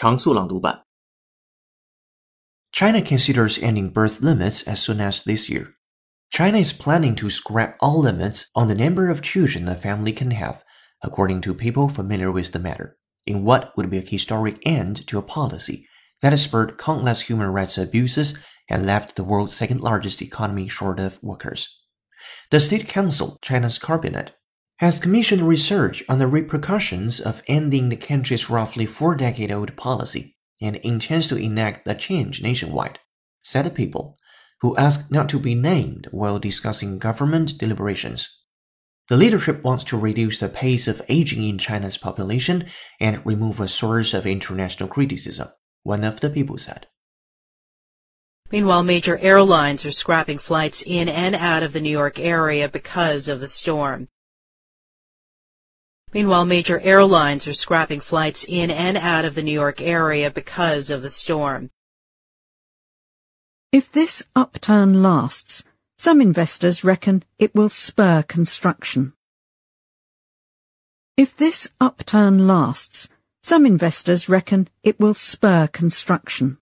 常速朗读版。China considers ending birth limits as soon as this year. China is planning to scrap all limits on the number of children a family can have, according to people familiar with the matter, in what would be a historic end to a policy that has spurred countless human rights abuses and left the world's second largest economy short of workers. The State Council, China's cabinet, has commissioned research on the repercussions of ending the country's roughly four decade old policy and intends to enact the change nationwide, said people, who asked not to be named while discussing government deliberations. The leadership wants to reduce the pace of aging in China's population and remove a source of international criticism, one of the people said. Meanwhile, major airlines are scrapping flights in and out of the New York area because of the storm. Meanwhile, major airlines are scrapping flights in and out of the New York area because of the storm. If this upturn lasts, some investors reckon it will spur construction. If this upturn lasts, some investors reckon it will spur construction.